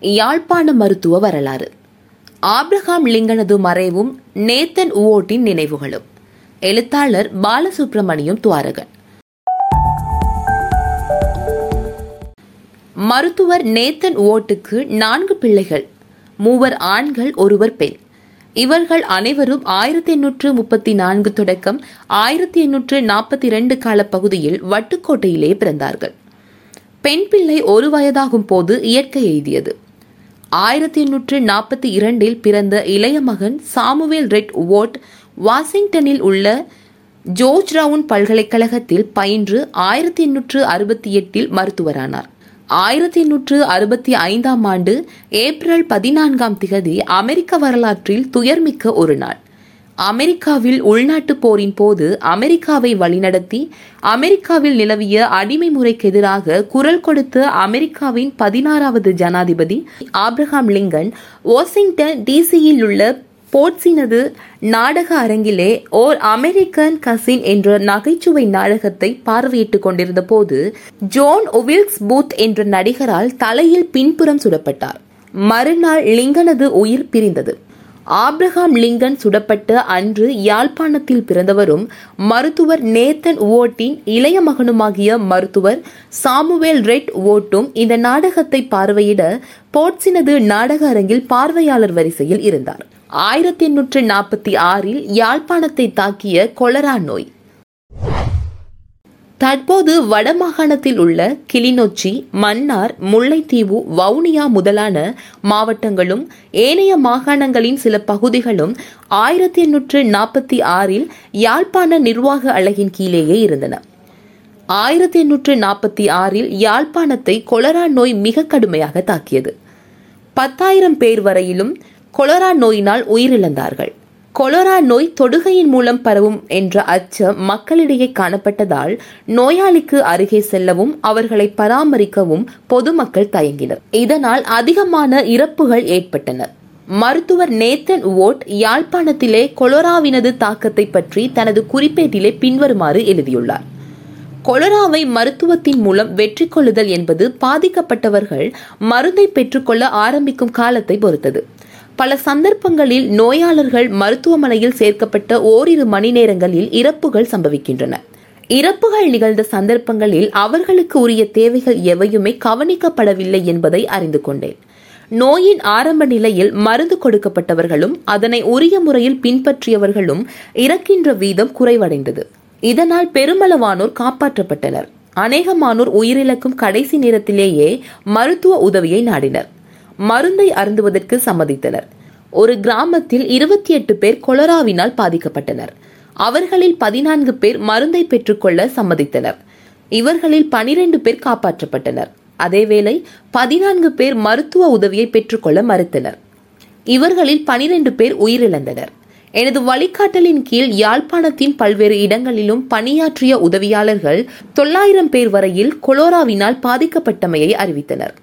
யாழ்ப்பாண மருத்துவ வரலாறு. ஆப்ரஹாம் லிங்கனது மறைவும் நேத்தன் உவோட்டின் நினைவுகளும். எழுத்தாளர் பாலசுப்ரமணியம் துவாரகன் மருத்துவர் நேத்தன் ஓட்டுக்கு நான்கு பிள்ளைகள் மூவர் ஆண்கள் ஒருவர் பெண். இவர்கள் அனைவரும் ஆயிரத்தி எண்ணூற்று முப்பத்தி நான்கு தொடக்கம் ஆயிரத்தி எண்ணூற்று நாற்பத்தி இரண்டு கால பகுதியில் வட்டுக்கோட்டையிலே பிறந்தார்கள். பெண் பிள்ளை ஒரு வயதாகும் போது இயற்கை எய்தியது. ஆயிரத்தி எண்ணூற்று நாற்பத்தி இரண்டில் பிறந்த இளைய மகன் சாமுவேல் ரெட் வோட் வாஷிங்டனில் உள்ள ஜோர்ஜ் ரவுன் பல்கலைக்கழகத்தில் பயின்று ஆயிரத்தி எண்ணூற்று அறுபத்தி எட்டில் மருத்துவரானார். ஆயிரத்தி எண்ணூற்று அறுபத்தி ஐந்தாம் ஆண்டு ஏப்ரல் பதினான்காம் திகதி அமெரிக்க வரலாற்றில் துயர்மிக்க ஒரு நாள். அமெரிக்காவில் உள்நாட்டுப் போரின் போது அமெரிக்காவை வழிநடத்தி அமெரிக்காவில் நிலவிய அடிமை முறைக்கு எதிராக குரல் கொடுத்த அமெரிக்காவின் பதினாறாவது ஜனாதிபதி ஆப்ரஹாம் லிங்கன் வாஷிங்டன் டிசியில் உள்ள போட்ஸினது நாடக அரங்கிலே ஓர் அமெரிக்கன் கசின் என்ற நகைச்சுவை நாடகத்தை பார்வையிட்டுக் கொண்டிருந்த போது ஜோன் ஒவில்ஸ் பூத் என்ற நடிகரால் தலையில் பின்புறம் சுடப்பட்டார். மறுநாள் லிங்கனது உயிர் பிரிந்தது. ஆப்ரஹாம் லிங்கன் சுடப்பட்ட அன்று யாழ்ப்பாணத்தில் பிறந்தவரும் மருத்துவர் நேத்தன் ஓட்டின் இளைய மகனுமாகிய மருத்துவர் சாமுவேல் ரெட் ஓட்டும் இந்த நாடகத்தை பார்வையிட போட்சினது நாடக அரங்கில் பார்வையாளர் வரிசையில் இருந்தார். ஆயிரத்தி எண்ணூற்று நாற்பத்தி ஆறில் யாழ்ப்பாணத்தை தாக்கிய கொலரா நோய். தற்போது வடமாகாணத்தில் உள்ள கிளிநொச்சி மன்னார் முல்லைத்தீவு வவுனியா முதலான மாவட்டங்களும் ஏனைய மாகாணங்களின் சில பகுதிகளும் ஆயிரத்தி எண்ணூற்று நாற்பத்தி ஆறில் யாழ்ப்பாண நிர்வாக அழகின் கீழேயே இருந்தன. ஆயிரத்தி எண்ணூற்று நாற்பத்தி ஆறில் யாழ்ப்பாணத்தை கொலரா நோய் மிக கடுமையாக தாக்கியது. பத்தாயிரம் பேர் வரையிலும் கொலரா நோயினால் உயிரிழந்தார்கள். கொலோரா நோய் தொடுகையின் மூலம் பரவும் என்ற அச்சம் மக்களிடையே காணப்பட்டதால் நோயாளிக்கு அருகே செல்லவும் அவர்களை பராமரிக்கவும் பொதுமக்கள் தயங்கினர். இதனால் அதிகமான இறப்புகள் ஏற்பட்டன. மருத்துவர் நேத்தன் ஓட் யாழ்ப்பாணத்திலே கொலோராவினது தாக்கத்தை பற்றி தனது குறிப்பேட்டிலே பின்வருமாறு எழுதியுள்ளார். கொலராவை மருத்துவத்தின் மூலம் வெற்றி கொள்ளுதல் என்பது பாதிக்கப்பட்டவர்கள் மருந்தை பெற்றுக்கொள்ள ஆரம்பிக்கும் காலத்தை பொறுத்தது. பல சந்தர்ப்பங்களில் நோயாளர்கள் மருத்துவமனையில் சேர்க்கப்பட்ட ஓரிரு மணி நேரங்களில் இறப்புகள் சம்பவிக்கின்றன. இறப்புகள் நிகழ்ந்த சந்தர்ப்பங்களில் அவர்களுக்கு உரிய தேவைகள் எவையுமே கவனிக்கப்படவில்லை என்பதை அறிந்து கொண்டேன். நோயின் ஆரம்ப நிலையில் மருந்து கொடுக்கப்பட்டவர்களும் அதனை உரிய முறையில் பின்பற்றியவர்களும் இறக்கின்ற வீதம் குறைவடைந்தது. இதனால் பெருமளவானோர் காப்பாற்றப்பட்டனர். அநேகமானோர் உயிரிழக்கும் கடைசி நேரத்திலேயே மருத்துவ உதவியை நாடினர். மருந்தை அருந்துவதற்கு சம்மதித்தனர். ஒரு கிராமத்தில் இருபத்தி எட்டு பேர் கொலராவினால் பாதிக்கப்பட்டனர். அவர்களில் பதினான்கு பேர் மருந்தை பெற்றுக்கொள்ள சம்மதித்தனர். இவர்களில் பனிரெண்டு பேர் காப்பாற்றப்பட்டனர். அதேவேளை பதினான்கு பேர் மருத்துவ உதவியை பெற்றுக்கொள்ள மறுத்தனர். இவர்களில் பனிரெண்டு பேர் உயிரிழந்தனர். எனது வழிகாட்டலின் கீழ் யாழ்ப்பாணத்தின் பல்வேறு இடங்களிலும் பணியாற்றிய உதவியாளர்கள் தொள்ளாயிரம் பேர் வரையில் கொலோராவினால் பாதிக்கப்பட்டமையை அறிவித்தனர்.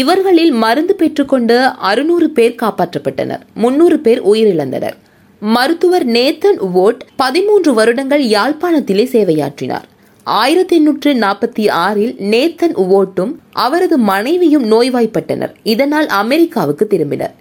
இவர்களில் மருந்து பெற்றுக்கொண்டு அறுநூறு பேர் காப்பாற்றப்பட்டனர். முன்னூறு பேர் உயிரிழந்தனர். மருத்துவர் நேத்தன் ஓட் பதிமூன்று வருடங்கள் யாழ்ப்பாணத்திலே சேவையாற்றினார். ஆயிரத்தி எண்ணூற்று நாற்பத்தி ஆறில் நேத்தன் ஓட்டும் அவரது மனைவியும் நோய்வாய்ப்பட்டனர். இதனால் அமெரிக்காவுக்கு திரும்பினர்.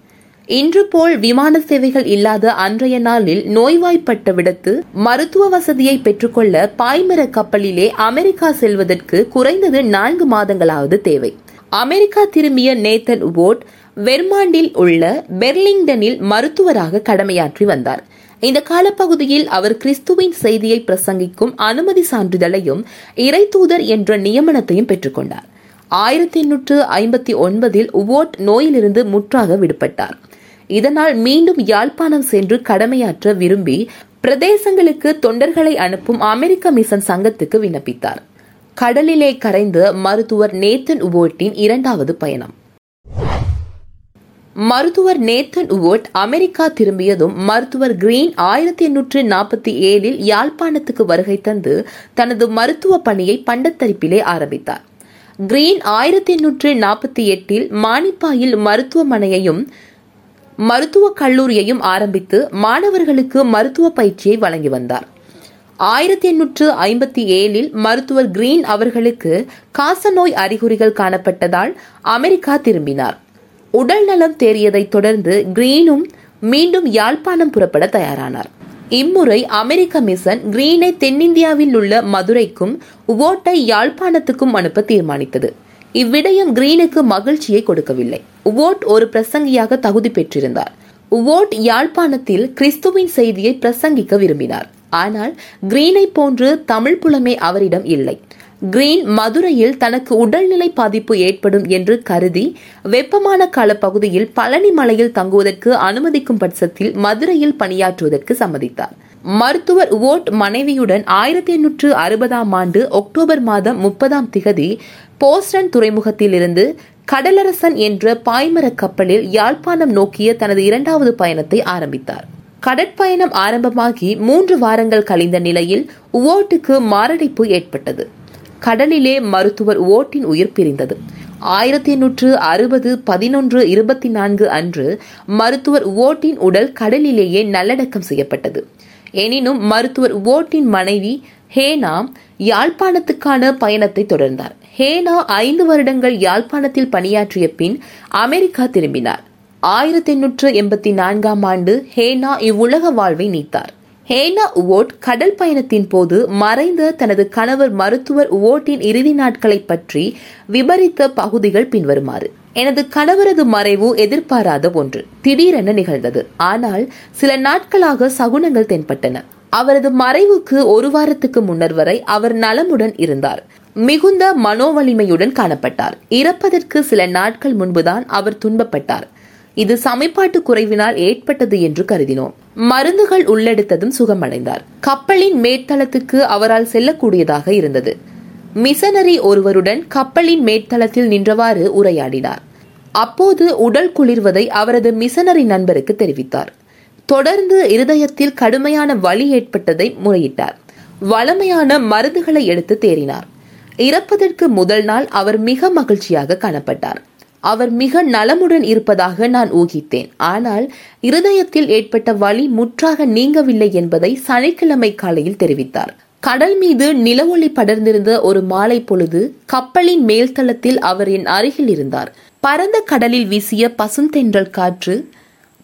இன்று போல் விமான சேவைகள் இல்லாத அன்றைய நாளில் நோய்வாய்ப்பட்ட விடத்து மருத்துவ வசதியை பெற்றுக்கொள்ள பாய்மர கப்பலிலே அமெரிக்கா செல்வதற்கு குறைந்தது நான்கு மாதங்களாவது தேவை. அமெரிக்கா திரும்பிய நேத்தன் வோட் வெர்மாண்டில் உள்ள பெர்லிங்டனில் மருத்துவராக கடமையாற்றி வந்தார். இந்த காலப்பகுதியில் அவர் கிறிஸ்துவின் செய்தியை பிரசங்கிக்கும் அனுமதி சான்றிதழையும் இறை தூதர் என்ற நியமனத்தையும் பெற்றுக்கொண்டார் ஆயிரத்தி எண்ணூற்று ஐம்பத்தி ஒன்பதில் உவோட் நோயிலிருந்து முற்றாக விடுபட்டார். இதனால் மீண்டும் யாழ்ப்பாணம் சென்று கடமையாற்ற விரும்பி பிரதேசங்களுக்கு தொண்டர்களை அனுப்பும் அமெரிக்க மிஷன் சங்கத்துக்கு விண்ணப்பித்தார். கடலிலே கரைந்த மருத்துவர் நேத்தன் உவோட்டின் இரண்டாவது பயணம். மருத்துவர் நேத்தன் உவோட் அமெரிக்கா திரும்பியதும் மருத்துவர் கிரீன் ஆயிரத்தி எண்ணூற்று நாற்பத்தி ஏழில் யாழ்ப்பாணத்துக்கு வருகை தந்து தனது மருத்துவ பணியை பண்டத்தரிப்பிலே ஆரம்பித்தார். கிரீன் ஆயிரத்தி எண்ணூற்று நாற்பத்தி எட்டில் மானிப்பாயில் மருத்துவமனையையும் மருத்துவக் கல்லூரியையும் ஆரம்பித்து மாணவர்களுக்கு மருத்துவ பயிற்சியை வழங்கி வந்தார். ஆயிரத்தி எண்ணூற்று ஐம்பத்தி ஏழில் மருத்துவர் கிரீன் அவர்களுக்கு காசநோய் அறிகுறிகள் காணப்பட்டதால் அமெரிக்கா திரும்பினார். உடல் நலம் தேறியதைத் தொடர்ந்து கிரீனும் மீண்டும் யாழ்ப்பாணம் புறப்பட தயாரானார். இம்முறை அமெரிக்க மிஷன் கிரீனை தென்னிந்தியாவில் உள்ள மதுரைக்கும் உவோட்டை யாழ்ப்பாணத்துக்கும் அனுப்ப தீர்மானித்தது. இவ்விடயம் கிரீனுக்கு மகிழ்ச்சியை கொடுக்கவில்லை. உவோட் ஒரு பிரசங்கியாக தகுதி பெற்றிருந்தார். உவோட் யாழ்ப்பாணத்தில் கிறிஸ்துவின் செய்தியை பிரசங்கிக்க விரும்பினார். ஆனால் கிரீனை போன்று தமிழ் புலமே அவரிடம் இல்லை. கிரீன் மதுரையில் தனக்கு உடல்நிலை பாதிப்பு ஏற்படும் என்று கருதி வெப்பமான கால பகுதியில் பழனி மலையில் தங்குவதற்கு அனுமதிக்கும் பட்சத்தில் மதுரையில் பணியாற்றுவதற்கு சம்மதித்தார். மருத்துவர் ஓட் மனைவியுடன் ஆயிரத்தி எண்ணூற்று அறுபதாம் ஆண்டு அக்டோபர் மாதம் முப்பதாம் திகதி போஸ்டன் துறைமுகத்தில் இருந்து கடலரசன் என்ற பாய்மர கப்பலில் யாழ்ப்பாணம் நோக்கிய தனது இரண்டாவது பயணத்தை ஆரம்பித்தார். கடற்பயணம் ஆரம்பமாகி மூன்று வாரங்கள் கழிந்த நிலையில் ஓட்டுக்கு மாரடைப்பு ஏற்பட்டது. கடலிலே மருத்துவர் ஓட்டின் உயிர் பிரிந்தது. ஆயிரத்தி எண்ணூற்று அறுபது பதினொன்று இருபத்தி நான்கு அன்று மருத்துவர் ஓட்டின் உடல் கடலிலேயே நல்லடக்கம் செய்யப்பட்டது. எனினும் மருத்துவர் ஓட்டின் மனைவி ஹேனா யாழ்ப்பாணத்துக்கான பயணத்தை தொடர்ந்தார். ஹேனா ஐந்து வருடங்கள் யாழ்ப்பாணத்தில் பணியாற்றிய பின் அமெரிக்கா திரும்பினார். ஆயிரத்தி எண்ணூற்று எண்பத்தி நான்காம் ஆண்டு ஹேனா இவ்வுலக வாழ்வை நீத்தார். ஹேனா ஓட் கடல் பயணத்தின் போது மறைந்த தனது கணவர் மருத்துவர் ஓட்டின் இறுதி நாட்களை பற்றி விபரித்த பகுதிகள் பின்வருமாறு. எனது கணவரது மறைவு எதிர்பாராத ஒன்று. திடீரென நிகழ்ந்தது. ஆனால் சில நாட்களாக சகுனங்கள் தென்பட்டன. அவரது மறைவுக்கு ஒரு வாரத்துக்கு முன்னர் வரை அவர் நலமுடன் இருந்தார். மிகுந்த மனோவலிமையுடன் காணப்பட்டார். இறப்பதற்கு சில நாட்கள் முன்புதான் அவர் துன்பப்பட்டார். இது சமைப்பாட்டு குறைவினால் ஏற்பட்டது என்று கருதினோம். மருந்துகள் உள்ளெடுத்ததும் சுகமடைந்தார். கப்பலின் மேற்தளத்துக்கு அவரால் செல்லக்கூடியதாக இருந்தது. மிஷனரி ஒருவருடன் கப்பலின் மேற்தளத்தில் நின்றவாறு உரையாடினார். அப்போது உடல் குளிர்வதை அவரது மிஷனரி நண்பருக்கு தெரிவித்தார். தொடர்ந்து இருதயத்தில் கடுமையான வலி ஏற்பட்டதை முறையிட்டார். வளமையான மருந்துகளை எடுத்து தேறினார். இறப்பதற்கு முதல் நாள் அவர் மிக மகிழ்ச்சியாக காணப்பட்டார். அவர் மிக நலமுடன் இருப்பதாக நான் ஊகித்தேன். ஆனால் இருதயத்தில் ஏற்பட்ட வலி முற்றாக நீங்கவில்லை என்பதை சனிக்கிழமை காலையில் தெரிவித்தார். கடல் மீது நிலவொளி படர்ந்திருந்த ஒரு மாலை பொழுது கப்பலின் மேல்தளத்தில் அவர் என் அருகில் இருந்தார். பரந்த கடலில் வீசிய பசுந்தென்றல் காற்று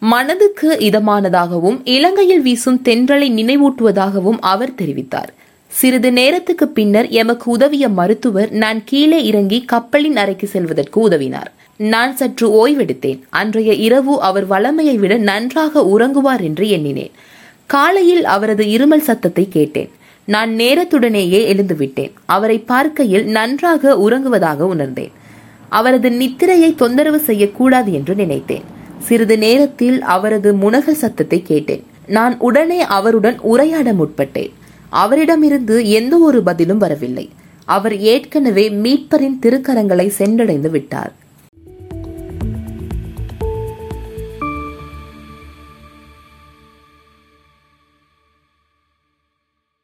மனதுக்கு இதமானதாகவும் இலங்கையில் வீசும் தென்றலை நினைவூட்டுவதாகவும் அவர் தெரிவித்தார். சிறிது நேரத்துக்கு பின்னர் எமக்கு உதவிய மருத்துவர் நான் கீழே இறங்கி கப்பலின் அறைக்கு செல்வதற்கு உதவினார். நான் சற்று ஓய்வெடுத்தேன். அன்றைய இரவு அவர் வளமையை விட நன்றாக உறங்குவார் என்று எண்ணினேன். காலையில் அவரது இருமல் சத்தத்தை கேட்டேன். நான் நேரத்துடனேயே எழுந்துவிட்டேன். அவரை பார்க்கையில் நன்றாக உறங்குவதாக உணர்ந்தேன். அவரது நித்திரையை தொந்தரவு செய்யக்கூடாது என்று நினைத்தேன். சிறிது நேரத்தில் அவரது முனகல் சத்தத்தை கேட்டேன். நான் உடனே அவருடன் உரையாட முற்பட்டேன். அவரிடமிருந்து எந்த ஒரு பதிலும் வரவில்லை. அவர் ஏற்கனவே மீட்பரின் திருக்கரங்களை சென்றடைந்து விட்டார்.